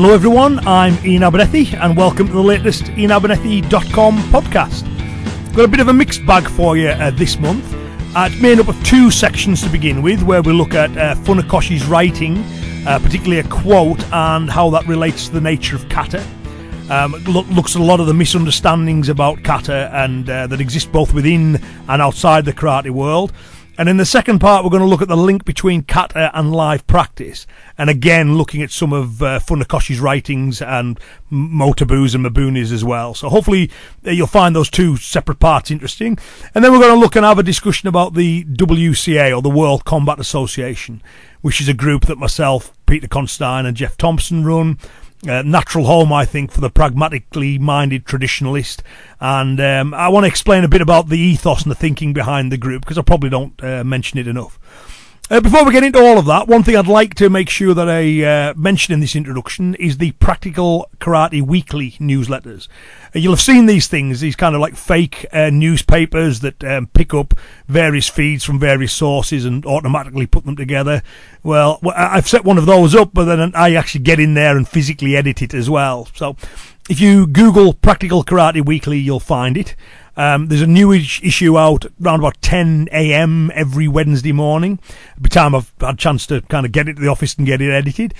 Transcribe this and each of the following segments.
Hello, everyone. I'm Ian Abernethy, and welcome to the latest IanAbernethy.com podcast. Got a bit of a mixed bag for you uh, this month. Uh, it's made up of two sections to begin with, where we look at uh, Funakoshi's writing, uh, particularly a quote, and how that relates to the nature of kata. Um, look, looks at a lot of the misunderstandings about kata and uh, that exist both within and outside the karate world. And in the second part, we're going to look at the link between kata and live practice. And again, looking at some of uh, Funakoshi's writings and Motobu's and Mabuni's as well. So hopefully uh, you'll find those two separate parts interesting. And then we're going to look and have a discussion about the WCA or the World Combat Association, which is a group that myself, Peter Consterdine and Geoff Thompson run uh, natural home, I think, for the pragmatically minded traditionalist. And um, I want to explain a bit about the ethos and the thinking behind the group because I probably don't uh, mention it enough. Uh, before we get into all of that, one thing I'd like to make sure that I uh, mention in this introduction is the Practical Karate Weekly newsletters. Uh, you'll have seen these things, these kind of like fake uh, newspapers that um, pick up various feeds from various sources and automatically put them together. Well, I've set one of those up, but then I actually get in there and physically edit it as well. So if you Google Practical Karate Weekly, you'll find it. Um, there's a new issue out around about 10 a.m. every Wednesday morning. By the time I've had a chance to kind of get it to the office and get it edited.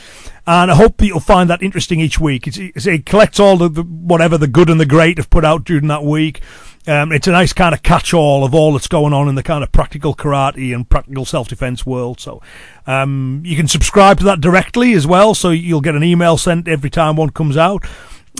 And I hope that you'll find that interesting each week. It's, it's, it collects all the, the, whatever the good and the great have put out during that week. Um, it's a nice kind of catch-all of all that's going on in the kind of practical karate and practical self-defense world. So um, you can subscribe to that directly as well, so you'll get an email sent every time one comes out.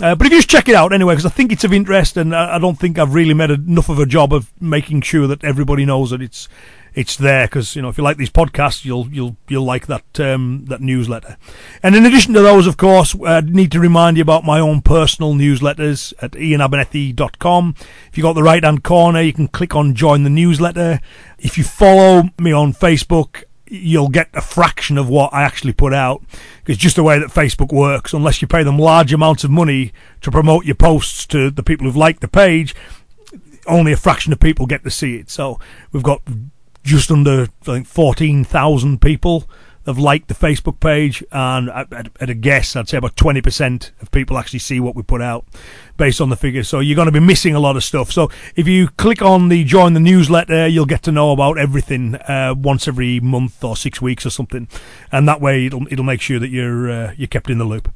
Uh, but if you just check it out anyway, because I think it's of interest, and I, I, don't think I've really made enough of a job of making sure that everybody knows that it's it's there. Because you know, if you like these podcasts, you'll you'll you'll like that um, that newsletter. And in addition to those, of course, I need to remind you about my own personal newsletters at ianabernethy.com. If you got the right hand corner, you can click on join the newsletter. If you follow me on Facebook you'll get a fraction of what I actually put out. It's just the way that Facebook works. Unless you pay them large amounts of money to promote your posts to the people who've liked the page, only a fraction of people get to see it. So we've got just under, I think, 14,000 people have liked the Facebook page, and at, a guess, I'd say about 20% of people actually see what we put out based on the figures. So you're going to be missing a lot of stuff. So if you click on the join the newsletter, you'll get to know about everything uh, once every month or six weeks or something, and that way it'll it'll make sure that you're uh, you're kept in the loop.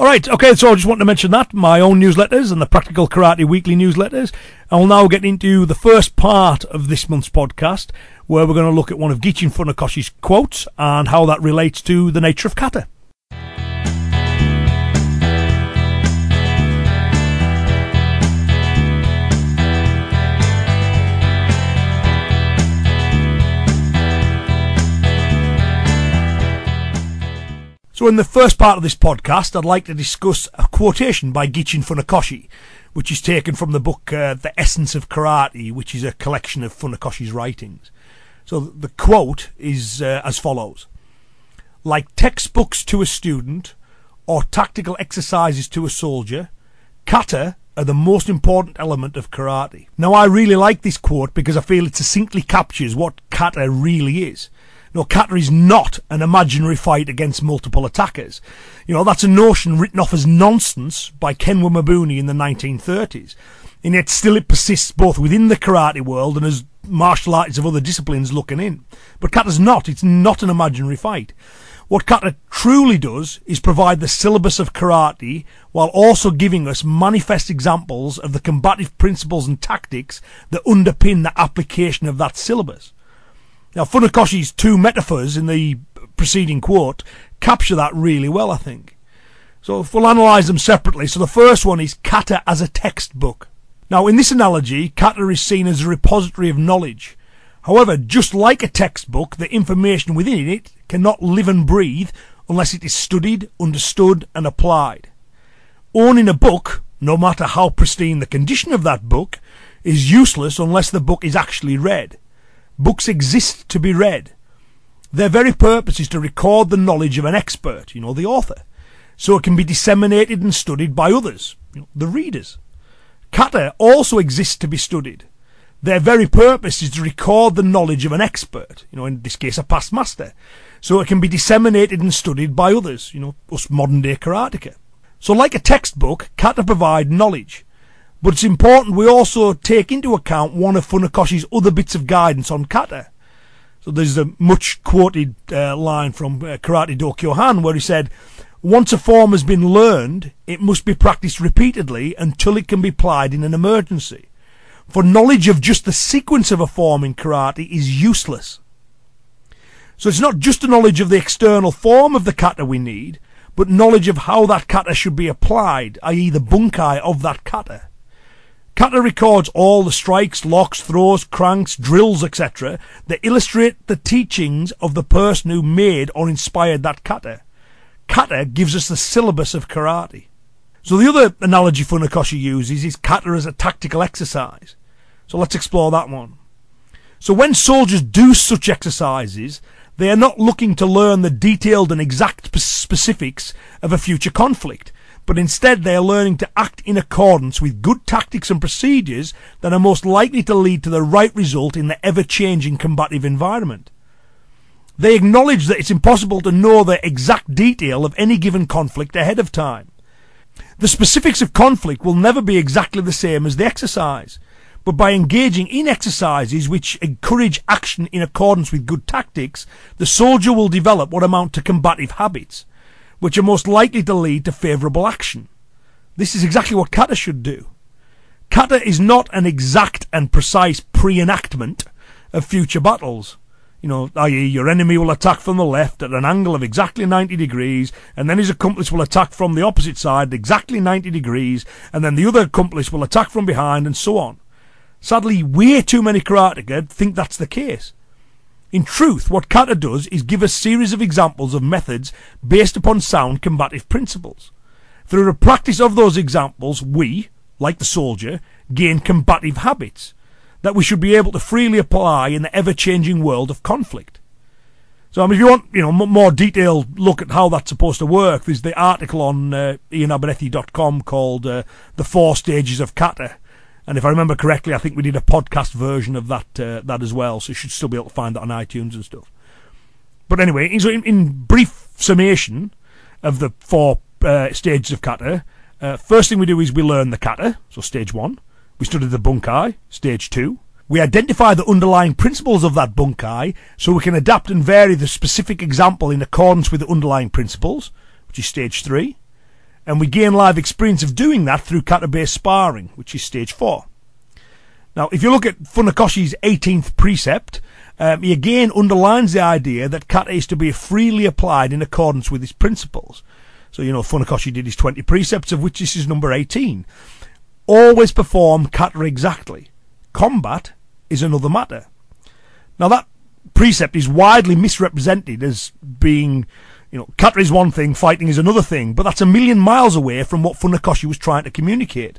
All right, okay, so I just want to mention that my own newsletters and the Practical Karate Weekly newsletters. I will now get into the first part of this month's podcast, where we're going to look at one of Gichin Funakoshi's quotes and how that relates to the nature of kata. So, in the first part of this podcast, I'd like to discuss a quotation by Gichin Funakoshi, which is taken from the book uh, The Essence of Karate, which is a collection of Funakoshi's writings. So the quote is uh, as follows Like textbooks to a student or tactical exercises to a soldier, kata are the most important element of karate. Now, I really like this quote because I feel it succinctly captures what kata really is. No, kata is not an imaginary fight against multiple attackers. You know, that's a notion written off as nonsense by Kenwa Mabuni in the 1930s. And yet still it persists both within the karate world and as martial arts of other disciplines looking in. But kata's not. It's not an imaginary fight. What kata truly does is provide the syllabus of karate while also giving us manifest examples of the combative principles and tactics that underpin the application of that syllabus. Now, Funakoshi's two metaphors in the preceding quote capture that really well, I think. So we'll analyse them separately. So the first one is kata as a textbook. Now, in this analogy, kata is seen as a repository of knowledge. However, just like a textbook, the information within it cannot live and breathe unless it is studied, understood, and applied. Owning a book, no matter how pristine the condition of that book, is useless unless the book is actually read. Books exist to be read. Their very purpose is to record the knowledge of an expert, you know, the author, so it can be disseminated and studied by others, you know, the readers. Kata also exists to be studied. Their very purpose is to record the knowledge of an expert, you know, in this case a past master, so it can be disseminated and studied by others, you know, us modern day karateka. So like a textbook, kata provide knowledge. But it's important we also take into account one of Funakoshi's other bits of guidance on kata. So there's a much quoted uh, line from uh, Karate Do Kyohan where he said, once a form has been learned, it must be practiced repeatedly until it can be applied in an emergency. For knowledge of just the sequence of a form in karate is useless. So it's not just a knowledge of the external form of the kata we need, but knowledge of how that kata should be applied, i.e. the bunkai of that kata. Kata records all the strikes, locks, throws, cranks, drills, etc. that illustrate the teachings of the person who made or inspired that kata. Kata gives us the syllabus of karate. So the other analogy Funakoshi uses is kata as a tactical exercise. So let's explore that one. So when soldiers do such exercises, they are not looking to learn the detailed and exact specifics of a future conflict, but instead they are learning to act in accordance with good tactics and procedures that are most likely to lead to the right result in the ever-changing combative environment. They acknowledge that it's impossible to know the exact detail of any given conflict ahead of time. The specifics of conflict will never be exactly the same as the exercise, but by engaging in exercises which encourage action in accordance with good tactics, the soldier will develop what amount to combative habits, which are most likely to lead to favourable action. This is exactly what kata should do. Kata is not an exact and precise pre-enactment of future battles you know, i.e., your enemy will attack from the left at an angle of exactly 90 degrees, and then his accomplice will attack from the opposite side exactly 90 degrees, and then the other accomplice will attack from behind, and so on. Sadly, way too many karate karateka think that's the case. In truth, what kata does is give a series of examples of methods based upon sound combative principles. Through the practice of those examples, we, like the soldier, gain combative habits that we should be able to freely apply in the ever-changing world of conflict. So, I mean, if you want, you know, more detailed look at how that's supposed to work, there's the article on uh, called uh, "The Four Stages of Kata," and if I remember correctly, I think we did a podcast version of that uh, that as well. So you should still be able to find that on iTunes and stuff. But anyway, in, in brief summation of the four uh, stages of kata, uh, first thing we do is we learn the kata, so stage one. We study the bunkai, stage two. We identify the underlying principles of that bunkai so we can adapt and vary the specific example in accordance with the underlying principles, which is stage three. And we gain live experience of doing that through kata-based sparring, which is stage four. Now, if you look at Funakoshi's 18th precept, um, he again underlines the idea that kata is to be freely applied in accordance with his principles. So, you know, Funakoshi did his 20 precepts, of which this is number 18 always perform kata exactly. Combat is another matter. Now that precept is widely misrepresented as being, you know, kata is one thing, fighting is another thing, but that's a million miles away from what Funakoshi was trying to communicate.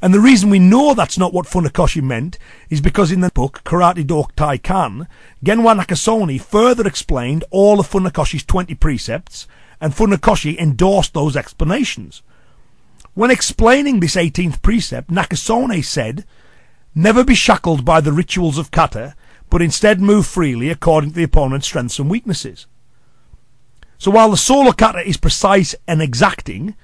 And the reason we know that's not what Funakoshi meant is because in the book Karate Do Taikan, Genwa Nakasone further explained all of Funakoshi's 20 precepts, and Funakoshi endorsed those explanations. When explaining this 18th precept, Nakasone said, Never be shackled by the rituals of kata, but instead move freely according to the opponent's strengths and weaknesses. So while the solo kata is precise and exacting,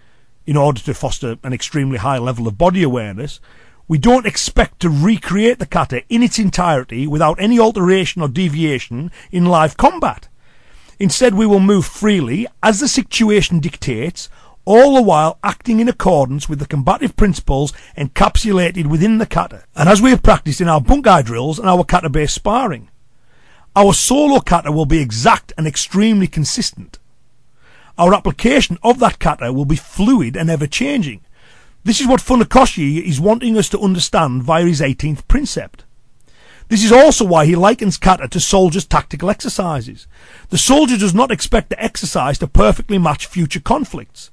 in order to foster an extremely high level of body awareness, we don't expect to recreate the kata in its entirety without any alteration or deviation in live combat. Instead, we will move freely as the situation dictates all the while acting in accordance with the combative principles encapsulated within the kata, and as we have practiced in our bunkai drills and our kata-based sparring. Our solo kata will be exact and extremely consistent. Our application of that kata will be fluid and ever-changing. This is what Funakoshi is wanting us to understand via his 18th precept. This is also why he likens kata to soldiers' tactical exercises. The soldier does not expect the exercise to perfectly match future conflicts.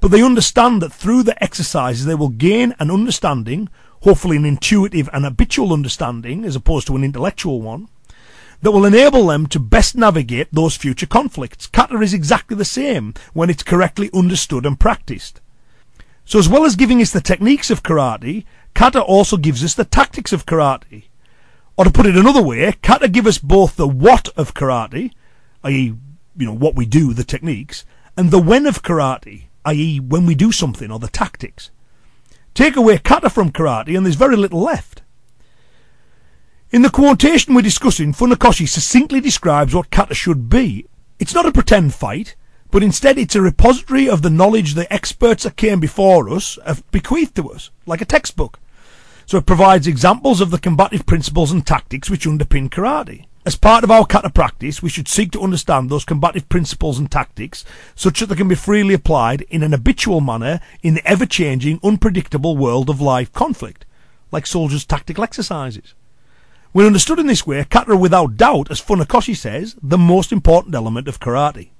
But they understand that through the exercises they will gain an understanding, hopefully an intuitive and habitual understanding as opposed to an intellectual one, that will enable them to best navigate those future conflicts. Kata is exactly the same when it's correctly understood and practiced. So as well as giving us the techniques of karate, kata also gives us the tactics of karate. Or to put it another way, kata give us both the what of karate, i.e you know, what we do, the techniques, and the when of karate, i.e., when we do something, or the tactics. Take away kata from karate, and there's very little left. In the quotation we're discussing, Funakoshi succinctly describes what kata should be. It's not a pretend fight, but instead it's a repository of the knowledge the experts that came before us have bequeathed to us, like a textbook. So it provides examples of the combative principles and tactics which underpin karate. As part of our kata practice, we should seek to understand those combative principles and tactics such that they can be freely applied in an habitual manner in the ever-changing, unpredictable world of life conflict, like soldiers' tactical exercises. When understood in this way, kata are without doubt, as Funakoshi says, the most important element of karate.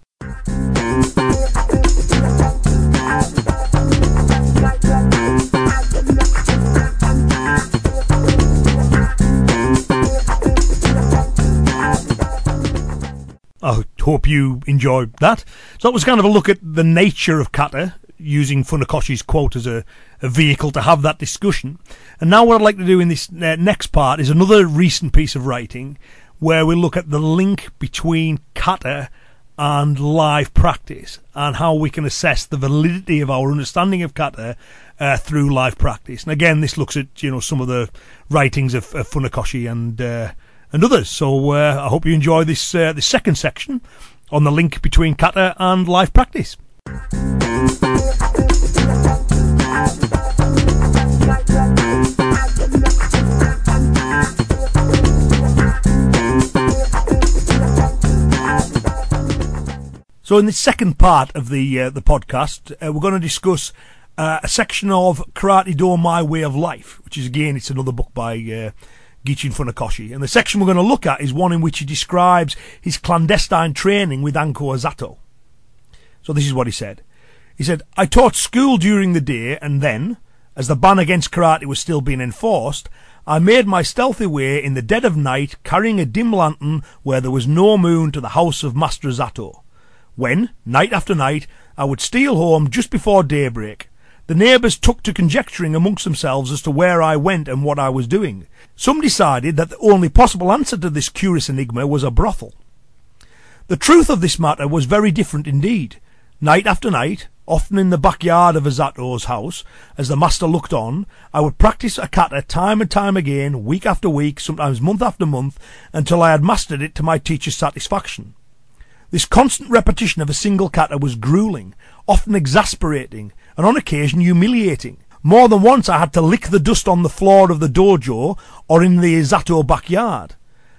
I hope you enjoyed that. So that was kind of a look at the nature of kata, using Funakoshi's quote as a, a vehicle to have that discussion. And now what I'd like to do in this uh, next part is another recent piece of writing where we look at the link between kata and live practice and how we can assess the validity of our understanding of kata uh, through live practice. And again, this looks at you know some of the writings of, of Funakoshi and uh, and others. So uh, I hope you enjoy this uh, this second section on the link between kata and life practice. So, in the second part of the uh, the podcast, uh, we're going to discuss uh, a section of Karate Do My Way of Life, which is again it's another book by uh, Gichin Funakoshi. And the section we're going to look at is one in which he describes his clandestine training with Anko Azato. So this is what he said. He said, I taught school during the day and then, as the ban against karate was still being enforced, I made my stealthy way in the dead of night, carrying a dim lantern where there was no moon to the house of Master Azato when, night after night, I would steal home just before daybreak. The neighbours took to conjecturing amongst themselves as to where I went and what I was doing. Some decided that the only possible answer to this curious enigma was a brothel. The truth of this matter was very different indeed. Night after night, often in the backyard of Azato's house, as the master looked on, I would practice a kata time and time again, week after week, sometimes month after month, until I had mastered it to my teacher's satisfaction. This constant repetition of a single kata was grueling, often exasperating, and on occasion humiliating. More than once I had to lick the dust on the floor of the dojo or in the Azato backyard.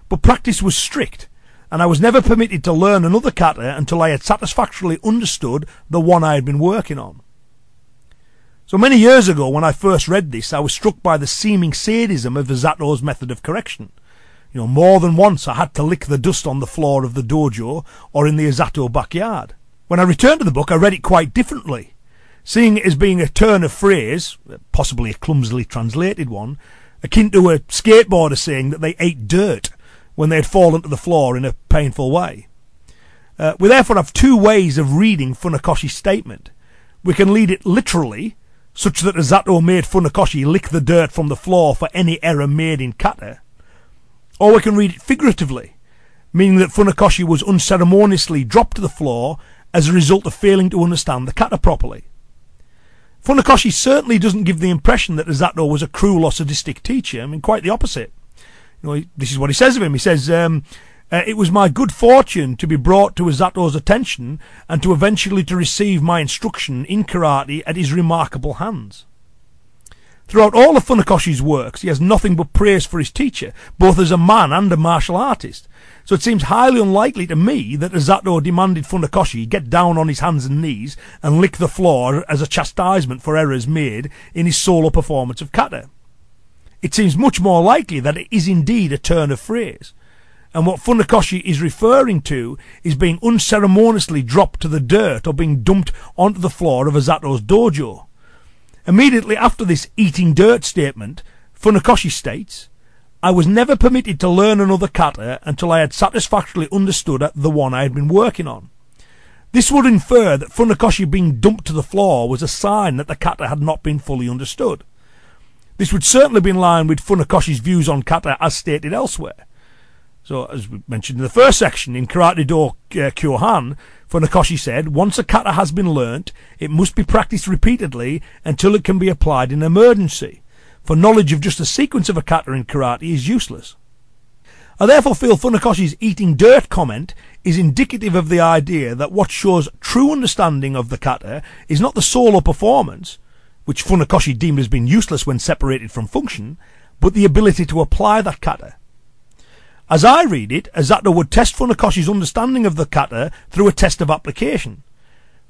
But practice was strict, and I was never permitted to learn another kata until I had satisfactorily understood the one I had been working on. So many years ago, when I first read this, I was struck by the seeming sadism of Azato's method of correction. You know, more than once I had to lick the dust on the floor of the dojo or in the Azato backyard. When I returned to the book, I read it quite differently. Seeing it as being a turn of phrase, possibly a clumsily translated one, akin to a skateboarder saying that they ate dirt when they had fallen to the floor in a painful way. Uh, we therefore have two ways of reading Funakoshi's statement. We can read it literally, such that Azato made Funakoshi lick the dirt from the floor for any error made in kata, or we can read it figuratively, meaning that Funakoshi was unceremoniously dropped to the floor as a result of failing to understand the kata properly. Funakoshi certainly doesn't give the impression that Azato was a cruel or sadistic teacher. I mean, quite the opposite. You know, this is what he says of him. He says, um, uh, it was my good fortune to be brought to Azato's attention and to eventually to receive my instruction in karate at his remarkable hands. Throughout all of Funakoshi's works, he has nothing but praise for his teacher, both as a man and a martial artist. So it seems highly unlikely to me that Azato demanded Funakoshi get down on his hands and knees and lick the floor as a chastisement for errors made in his solo performance of kata. It seems much more likely that it is indeed a turn of phrase. And what Funakoshi is referring to is being unceremoniously dropped to the dirt or being dumped onto the floor of Azato's dojo. Immediately after this eating dirt statement, Funakoshi states, I was never permitted to learn another kata until I had satisfactorily understood the one I had been working on. This would infer that Funakoshi being dumped to the floor was a sign that the kata had not been fully understood. This would certainly be in line with Funakoshi's views on kata as stated elsewhere. So, as we mentioned in the first section, in Karate Do uh, Kyohan, Funakoshi said, once a kata has been learnt, it must be practiced repeatedly until it can be applied in emergency, for knowledge of just a sequence of a kata in karate is useless. I therefore feel Funakoshi's eating dirt comment is indicative of the idea that what shows true understanding of the kata is not the solo performance, which Funakoshi deemed as being useless when separated from function, but the ability to apply that kata. As I read it, Azato would test Funakoshi's understanding of the kata through a test of application.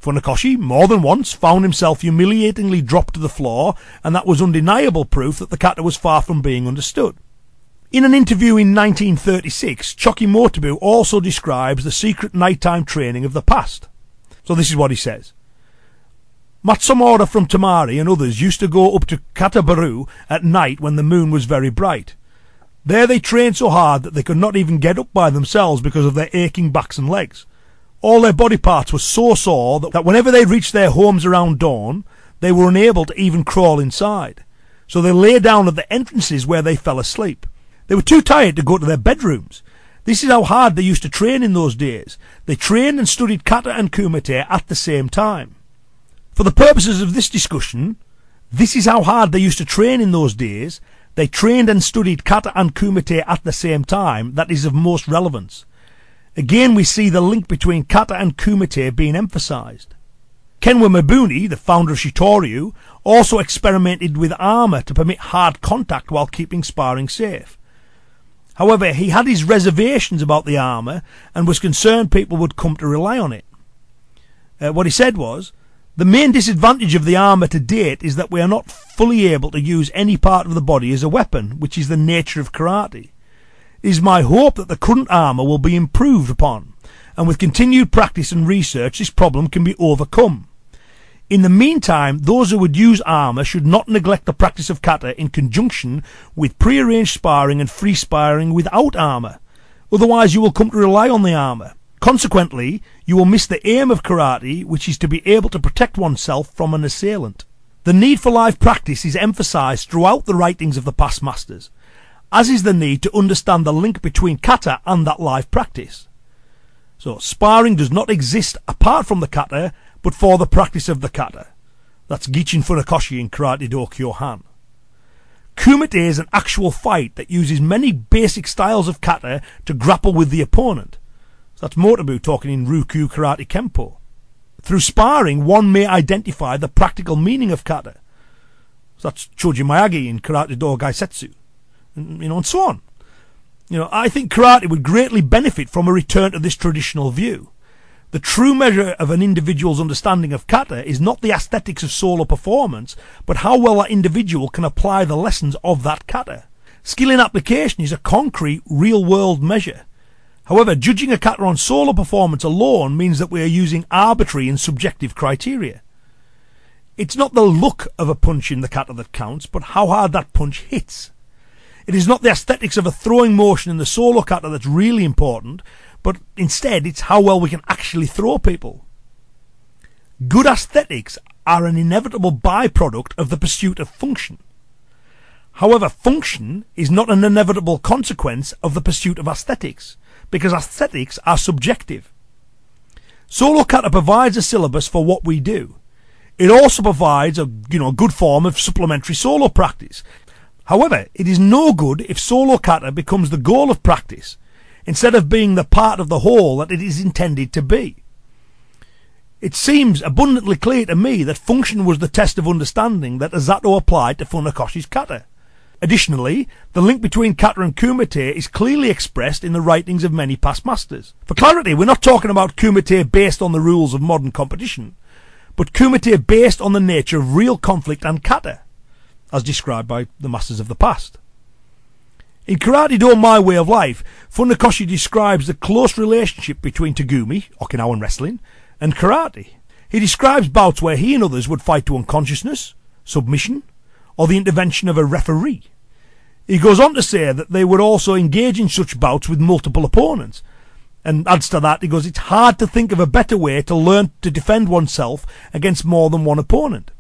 Funakoshi, more than once, found himself humiliatingly dropped to the floor, and that was undeniable proof that the kata was far from being understood. In an interview in 1936, Choki Motobu also describes the secret nighttime training of the past. So this is what he says. Matsumora from Tomari and others used to go up to Katabaru at night when the moon was very bright. There they trained so hard that they could not even get up by themselves because of their aching backs and legs. All their body parts were so sore that whenever they reached their homes around dawn, they were unable to even crawl inside. So they lay down at the entrances where they fell asleep. They were too tired to go to their bedrooms. This is how hard they used to train in those days. They trained and studied kata and kumite at the same time. For the purposes of this discussion, this is how hard they used to train in those days, they trained and studied kata and kumite at the same time. That is of most relevance. Again, we see the link between kata and kumite being emphasized. Kenwa Mabuni, the founder of Shitoryu, also experimented with armor to permit hard contact while keeping sparring safe. However, he had his reservations about the armor and was concerned people would come to rely on it. Uh, what he said was, the main disadvantage of the armour to date is that we are not fully able to use any part of the body as a weapon, which is the nature of karate. It is my hope that the current armour will be improved upon, and with continued practice and research this problem can be overcome. In the meantime, those who would use armour should not neglect the practice of kata in conjunction with pre-arranged sparring and free sparring without armour. Otherwise you will come to rely on the armour. Consequently, you will miss the aim of karate, which is to be able to protect oneself from an assailant. The need for live practice is emphasized throughout the writings of the past masters, as is the need to understand the link between kata and that live practice. So, sparring does not exist apart from the kata, but for the practice of the kata. That's Gichin Funakoshi in Karate Do Kyohan. Kumite is an actual fight that uses many basic styles of kata to grapple with the opponent. That's Motobu talking in Ryukyu Karate Kempo. Through sparring, one may identify the practical meaning of kata. that's Chojun Miyagi in Karate Do Gaisetsu. And, you know, and so on. You know, I think karate would greatly benefit from a return to this traditional view. The true measure of an individual's understanding of kata is not the aesthetics of solo performance, but how well that individual can apply the lessons of that kata. Skill in application is a concrete, real-world measure. However, judging a kata on solo performance alone means that we are using arbitrary and subjective criteria. It's not the look of a punch in the kata that counts, but how hard that punch hits. It is not the aesthetics of a throwing motion in the solo kata that's really important, but instead it's how well we can actually throw people. Good aesthetics are an inevitable byproduct of the pursuit of function. However, function is not an inevitable consequence of the pursuit of aesthetics because aesthetics are subjective. Solo Kata provides a syllabus for what we do. It also provides a you know good form of supplementary solo practice. However, it is no good if solo kata becomes the goal of practice instead of being the part of the whole that it is intended to be. It seems abundantly clear to me that function was the test of understanding that Azato applied to Funakoshi's kata. Additionally, the link between kata and kumite is clearly expressed in the writings of many past masters. For clarity, we're not talking about kumite based on the rules of modern competition, but kumite based on the nature of real conflict and kata, as described by the masters of the past. In Karate Do My Way of Life, Funakoshi describes the close relationship between Tegumi, Okinawan wrestling, and karate. He describes bouts where he and others would fight to unconsciousness, submission, or the intervention of a referee. He goes on to say that they would also engage in such bouts with multiple opponents. And adds to that, he goes, it's hard to think of a better way to learn to defend oneself against more than one opponent.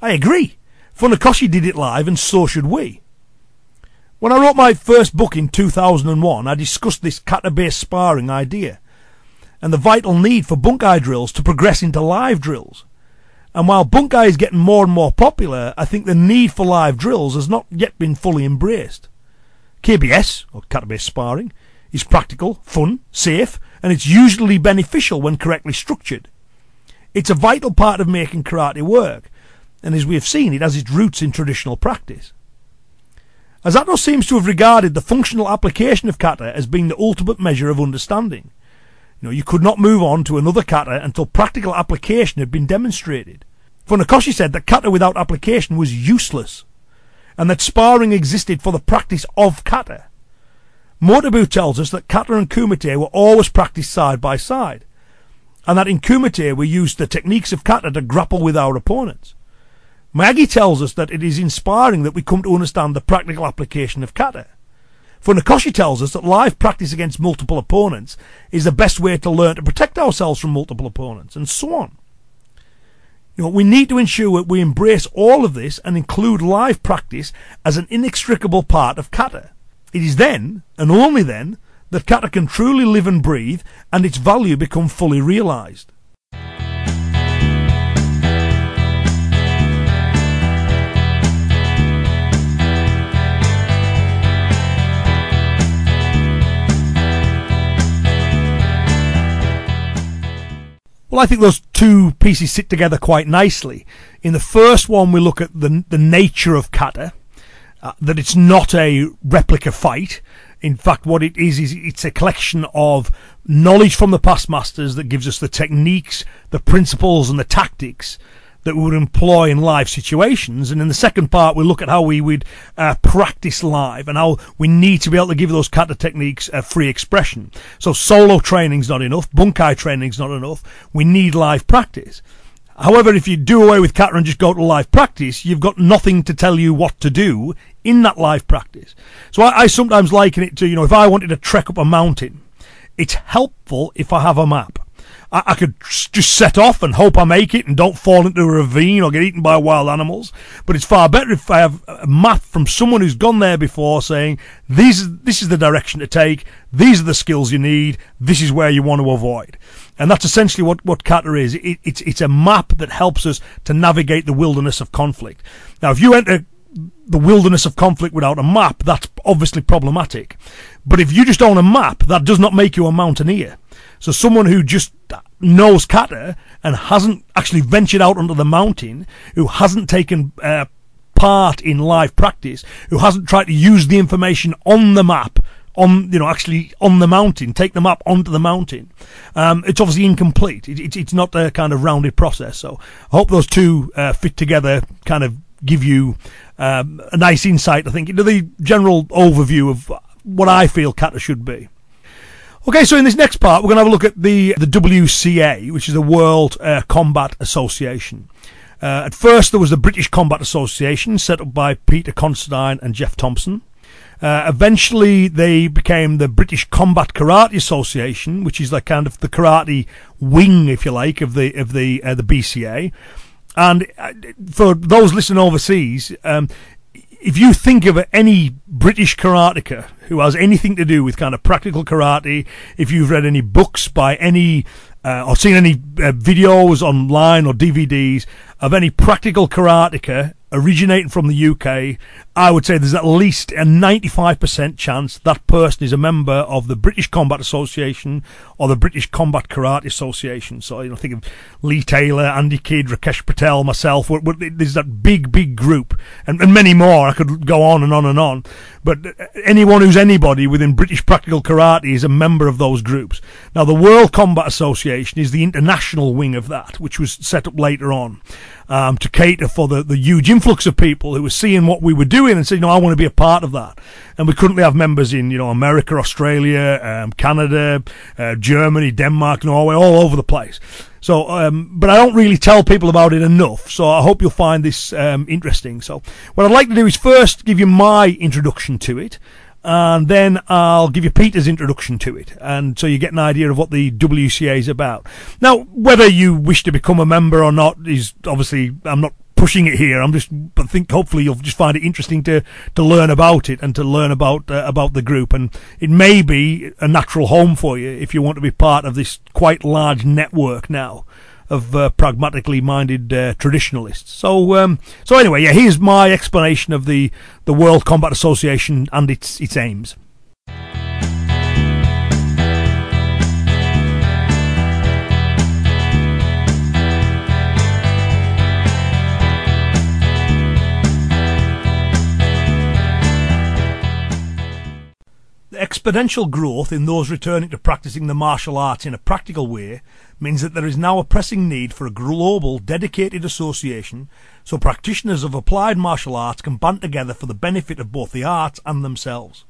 I agree. Funakoshi did it live, and so should we. When I wrote my first book in 2001, I discussed this kata-based sparring idea and the vital need for bunkai drills to progress into live drills. And while bunkai is getting more and more popular, I think the need for live drills has not yet been fully embraced. KBS, or kata-based sparring, is practical, fun, safe, and it's usually beneficial when correctly structured. It's a vital part of making karate work, and as we have seen, it has its roots in traditional practice. Azato seems to have regarded the functional application of kata as being the ultimate measure of understanding. You know, you could not move on to another kata until practical application had been demonstrated. Funakoshi said that kata without application was useless, and that sparring existed for the practice of kata. Motobu tells us that kata and kumite were always practiced side by side, and that in kumite we used the techniques of kata to grapple with our opponents. Miyagi tells us that it is inspiring that we come to understand the practical application of kata. Funakoshi tells us that live practice against multiple opponents is the best way to learn to protect ourselves from multiple opponents, and so on. You know, we need to ensure that we embrace all of this and include live practice as an inextricable part of kata. It is then, and only then, that kata can truly live and breathe and its value become fully realized. Well, I think those two pieces sit together quite nicely. In the first one, we look at the the nature of kata, uh, that it's not a replica fight. In fact, what it is is it's a collection of knowledge from the past masters that gives us the techniques, the principles, and the tactics that we would employ in live situations. And in the second part, we look at how we would uh, practice live and how we need to be able to give those kata techniques free expression. So solo training's not enough. Bunkai training's not enough. We need live practice. However, if you do away with kata and just go to live practice, you've got nothing to tell you what to do in that live practice. So I, I sometimes liken it to, you know, if I wanted to trek up a mountain, it's helpful if I have a map. I, I could just set off and hope I make it and don't fall into a ravine or get eaten by wild animals. But it's far better if I have a map from someone who's gone there before saying, these, this is the direction to take, these are the skills you need, this is where you want to avoid. And that's essentially what, what kata is. It, it's, it's a map that helps us to navigate the wilderness of conflict. Now, if you enter the wilderness of conflict without a map, that's obviously problematic. But if you just own a map, that does not make you a mountaineer. So someone who just knows kata and hasn't actually ventured out onto the mountain, who hasn't taken uh, part in live practice, who hasn't tried to use the information on the map on you know actually on the mountain, take the map onto the mountain. Um, it's obviously incomplete. It, it, it's not a kind of rounded process. So I hope those two uh, fit together, kind of give you um, a nice insight. I think into the general overview of what I feel kata should be. Okay, so in this next part, we're going to have a look at the, the WCA, which is the World uh, Combat Association. Uh, at first, there was the British Combat Association, set up by Peter Consterdine and Geoff Thompson. Uh, eventually, they became the British Combat Karate Association, which is the kind of the karate wing, if you like, of the of the uh, the BCA. And uh, for those listening overseas, um, if you think of any British karateka who has anything to do with kind of practical karate, if you've read any books by any uh, or seen any uh, videos online or DVDs of any practical karateka originating from the UK, I would say there's at least a 95% chance that person is a member of the British Combat Association or the British Combat Karate Association. So, you know, think of Lee Taylor, Andy Kidd, Rakesh Patel, myself. We're, we're, there's that big, big group and, and many more. I could go on and on and on. But anyone who's anybody within British Practical Karate is a member of those groups. Now, the World Combat Association is the international wing of that, which was set up later on um, to cater for the, the huge influx of people who were seeing what we were doing and said, you know, I want to be a part of that. And we couldn't have members in, you know, America, Australia, um, Canada, uh, Germany, Denmark, Norway, all over the place. So, um, but I don't really tell people about it enough. So I hope you'll find this um, interesting. So what I'd like to do is first give you my introduction to it and then I'll give you Peter's introduction to it, and so you get an idea of what the WCA is about. Now, whether you wish to become a member or not is obviously I'm not pushing it here. I'm just, but think hopefully you'll just find it interesting to to learn about it and to learn about uh, about the group. And it may be a natural home for you if you want to be part of this quite large network now of uh, pragmatically minded uh, traditionalists. So, um, so anyway, yeah, here's my explanation of the the World Combat Association and its its aims. Exponential growth in those returning to practicing the martial arts in a practical way means that there is now a pressing need for a global, dedicated association so practitioners of applied martial arts can band together for the benefit of both the arts and themselves.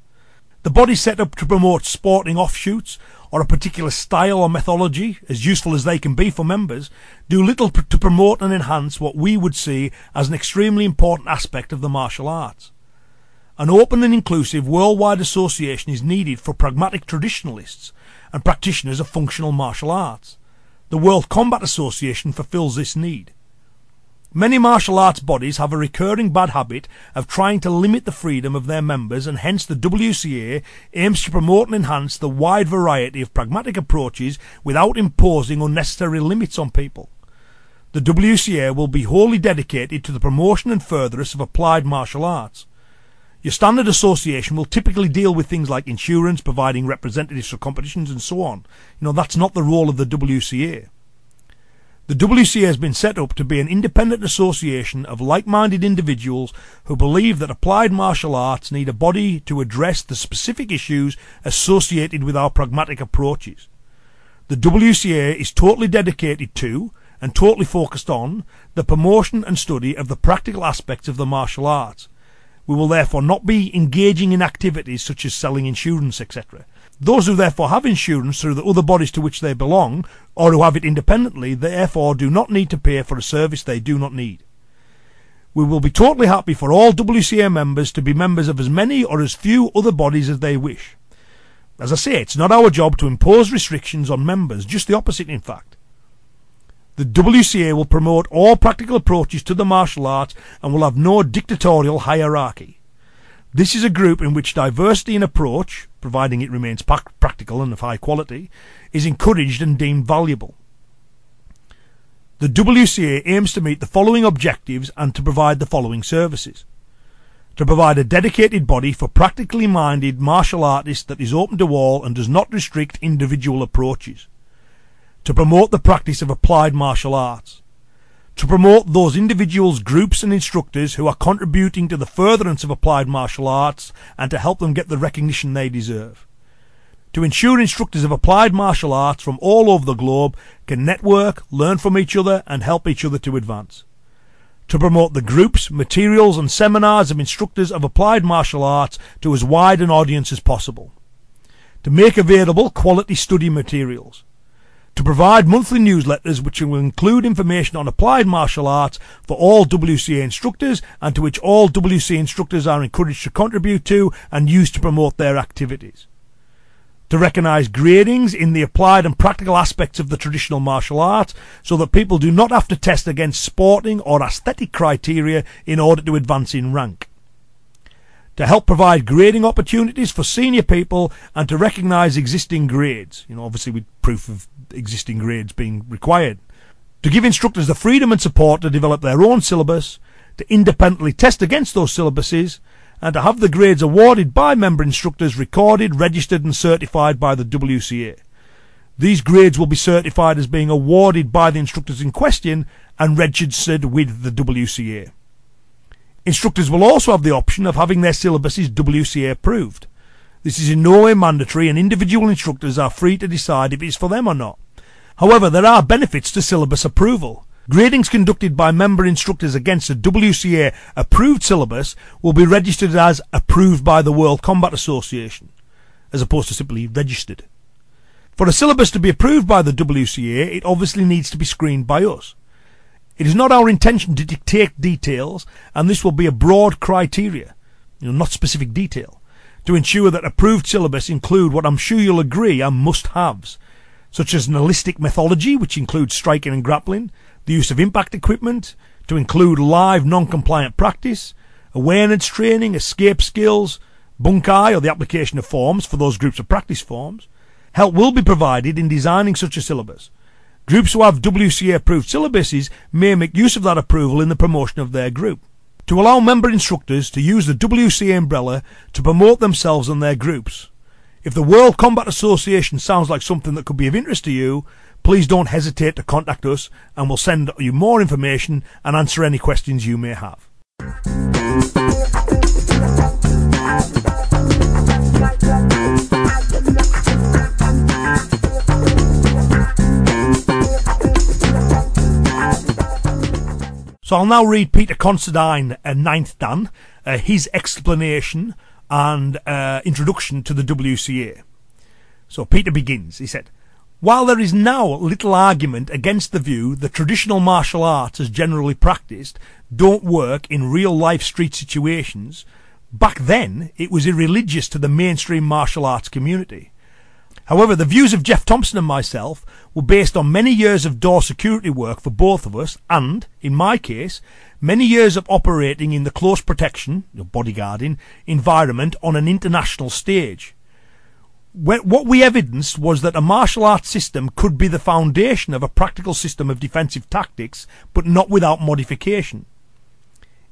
The bodies set up to promote sporting offshoots or a particular style or methodology, as useful as they can be for members, do little to promote and enhance what we would see as an extremely important aspect of the martial arts. An open and inclusive worldwide association is needed for pragmatic traditionalists and practitioners of functional martial arts. The World Combat Association fulfills this need. Many martial arts bodies have a recurring bad habit of trying to limit the freedom of their members and hence the WCA aims to promote and enhance the wide variety of pragmatic approaches without imposing unnecessary limits on people. The WCA will be wholly dedicated to the promotion and furtherance of applied martial arts. Your standard association will typically deal with things like insurance, providing representatives for competitions, and so on. You know, that's not the role of the WCA. The WCA has been set up to be an independent association of like-minded individuals who believe that applied martial arts need a body to address the specific issues associated with our pragmatic approaches. The WCA is totally dedicated to and totally focused on the promotion and study of the practical aspects of the martial arts we will therefore not be engaging in activities such as selling insurance, etc. Those who therefore have insurance through the other bodies to which they belong, or who have it independently, therefore do not need to pay for a service they do not need. We will be totally happy for all WCA members to be members of as many or as few other bodies as they wish. As I say, it's not our job to impose restrictions on members, just the opposite in fact. The WCA will promote all practical approaches to the martial arts and will have no dictatorial hierarchy. This is a group in which diversity in approach, providing it remains practical and of high quality, is encouraged and deemed valuable. The WCA aims to meet the following objectives and to provide the following services. To provide a dedicated body for practically minded martial artists that is open to all and does not restrict individual approaches to promote the practice of applied martial arts, to promote those individuals, groups and instructors who are contributing to the furtherance of applied martial arts and to help them get the recognition they deserve, to ensure instructors of applied martial arts from all over the globe can network, learn from each other and help each other to advance, to promote the groups, materials and seminars of instructors of applied martial arts to as wide an audience as possible, to make available quality study materials, to provide monthly newsletters which will include information on applied martial arts for all WCA instructors and to which all WCA instructors are encouraged to contribute to and use to promote their activities. To recognise gradings in the applied and practical aspects of the traditional martial arts so that people do not have to test against sporting or aesthetic criteria in order to advance in rank to help provide grading opportunities for senior people and to recognise existing grades. You know, obviously with proof of existing grades being required. To give instructors the freedom and support to develop their own syllabus, to independently test against those syllabuses, and to have the grades awarded by member instructors recorded, registered and certified by the WCA. These grades will be certified as being awarded by the instructors in question and registered with the WCA. Instructors will also have the option of having their syllabuses WCA approved. This is in no way mandatory and individual instructors are free to decide if it is for them or not. However, there are benefits to syllabus approval. Gradings conducted by member instructors against a WCA approved syllabus will be registered as approved by the World Combat Association, as opposed to simply registered. For a syllabus to be approved by the WCA, it obviously needs to be screened by us. It is not our intention to dictate details, and this will be a broad criteria, you know, not specific detail, to ensure that approved syllabus include what I'm sure you'll agree are must-haves, such as an holistic methodology, which includes striking and grappling, the use of impact equipment, to include live non-compliant practice, awareness training, escape skills, bunkai or the application of forms for those groups of practice forms. Help will be provided in designing such a syllabus. Groups who have WCA approved syllabuses may make use of that approval in the promotion of their group. To allow member instructors to use the WCA umbrella to promote themselves and their groups. If the World Combat Association sounds like something that could be of interest to you, please don't hesitate to contact us and we'll send you more information and answer any questions you may have. So I'll now read Peter Consterdine, uh, Ninth Dan, uh, his explanation and uh, introduction to the WCA. So Peter begins. He said, While there is now little argument against the view that traditional martial arts as generally practiced don't work in real life street situations, back then it was irreligious to the mainstream martial arts community. However, the views of Geoff Thompson and myself were based on many years of door security work for both of us and, in my case, many years of operating in the close protection, bodyguarding, environment on an international stage. What we evidenced was that a martial arts system could be the foundation of a practical system of defensive tactics, but not without modification.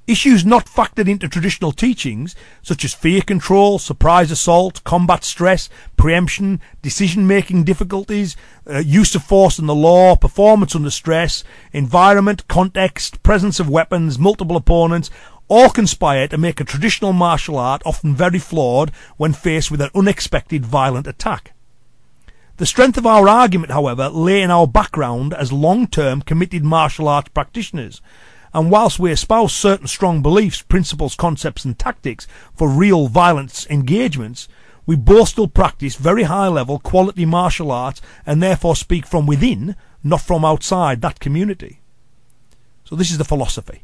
Issues not factored into traditional teachings, such as fear control, surprise assault, combat stress, preemption, decision-making difficulties, uh, use of force in the law, performance under stress, environment, context, presence of weapons, multiple opponents, all conspire to make a traditional martial art often very flawed when faced with an unexpected violent attack. The strength of our argument, however, lay in our background as long-term committed martial arts practitioners, and whilst we espouse certain strong beliefs, principles, concepts, and tactics for real violence engagements, we both still practice very high level quality martial arts and therefore speak from within, not from outside that community. So this is the philosophy.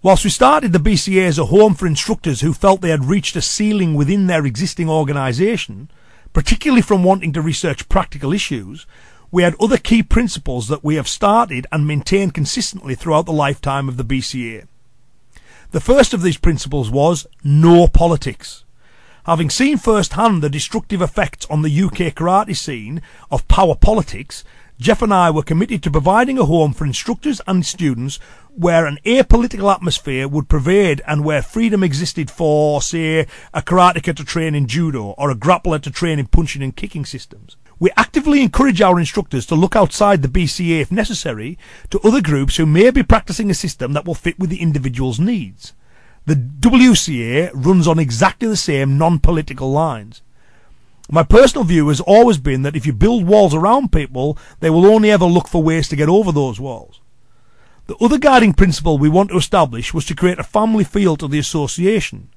Whilst we started the BCA as a home for instructors who felt they had reached a ceiling within their existing organisation, particularly from wanting to research practical issues, we had other key principles that we have started and maintained consistently throughout the lifetime of the BCA. The first of these principles was no politics. Having seen firsthand the destructive effects on the UK karate scene of power politics, Geoff and I were committed to providing a home for instructors and students where an apolitical atmosphere would pervade and where freedom existed for, say, a karateka to train in judo or a grappler to train in punching and kicking systems. We actively encourage our instructors to look outside the BCA if necessary to other groups who may be practicing a system that will fit with the individual's needs. The WCA runs on exactly the same non-political lines. My personal view has always been that if you build walls around people, they will only ever look for ways to get over those walls. The other guiding principle we want to establish was to create a family feel to the association.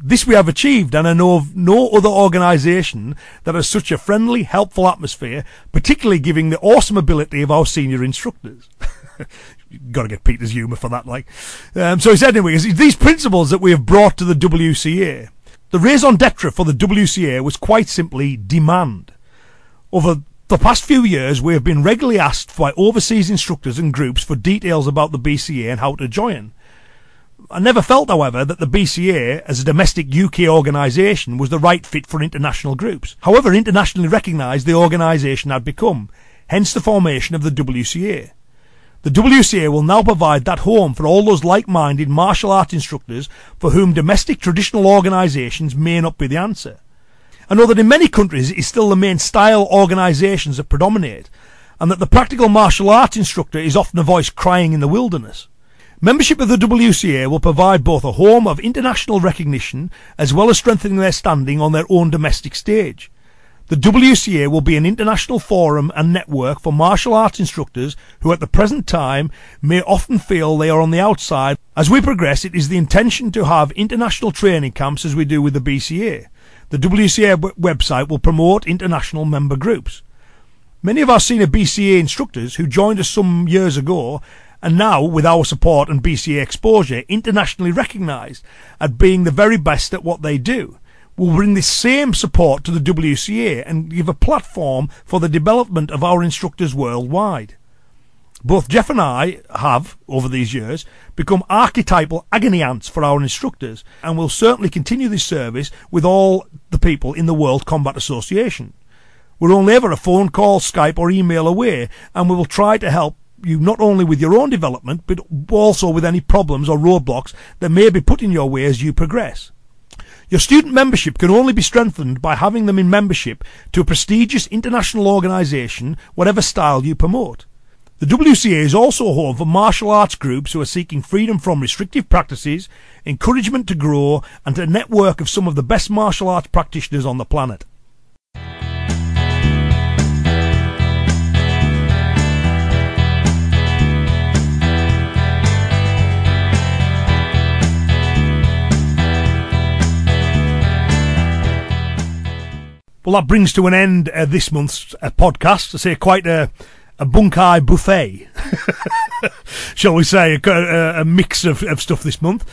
This we have achieved, and I know of no other organisation that has such a friendly, helpful atmosphere, particularly giving the awesome ability of our senior instructors. Got to get Peter's humour for that, like. Um, so he said, anyway, these principles that we have brought to the WCA. The raison d'etre for the WCA was quite simply demand. Over the past few years, we have been regularly asked by overseas instructors and groups for details about the BCA and how to join. I never felt, however, that the BCA, as a domestic UK organisation, was the right fit for international groups. However, internationally recognised the organisation had become, hence the formation of the WCA. The WCA will now provide that home for all those like-minded martial arts instructors for whom domestic traditional organisations may not be the answer. I know that in many countries it is still the main style organisations that predominate, and that the practical martial arts instructor is often a voice crying in the wilderness. Membership of the WCA will provide both a home of international recognition as well as strengthening their standing on their own domestic stage. The WCA will be an international forum and network for martial arts instructors who at the present time may often feel they are on the outside. As we progress, it is the intention to have international training camps as we do with the BCA. The WCA website will promote international member groups. Many of our senior BCA instructors who joined us some years ago and now, with our support and BCA exposure, internationally recognised as being the very best at what they do. We'll bring this same support to the WCA and give a platform for the development of our instructors worldwide. Both Geoff and I have, over these years, become archetypal agony ants for our instructors, and will certainly continue this service with all the people in the World Combat Association. We're only ever a phone call, Skype, or email away, and we will try to help you not only with your own development, but also with any problems or roadblocks that may be put in your way as you progress. Your student membership can only be strengthened by having them in membership to a prestigious international organisation, whatever style you promote. The WCA is also home for martial arts groups who are seeking freedom from restrictive practices, encouragement to grow, and a network of some of the best martial arts practitioners on the planet. Well, that brings to an end uh, this month's uh, podcast. I say quite a a bunkai buffet, shall we say, a, a mix of, of, stuff this month.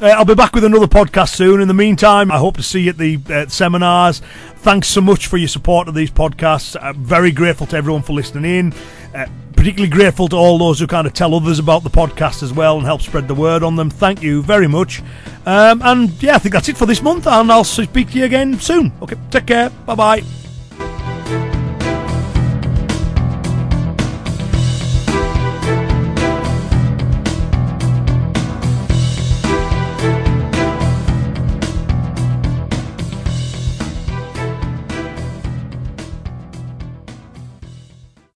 Uh, I'll be back with another podcast soon. In the meantime, I hope to see you at the uh, seminars. Thanks so much for your support of these podcasts. I'm very grateful to everyone for listening in. Uh, particularly grateful to all those who kind of tell others about the podcast as well and help spread the word on them. Thank you very much. Um, and yeah, I think that's it for this month, and I'll speak to you again soon. Okay, take care. Bye bye.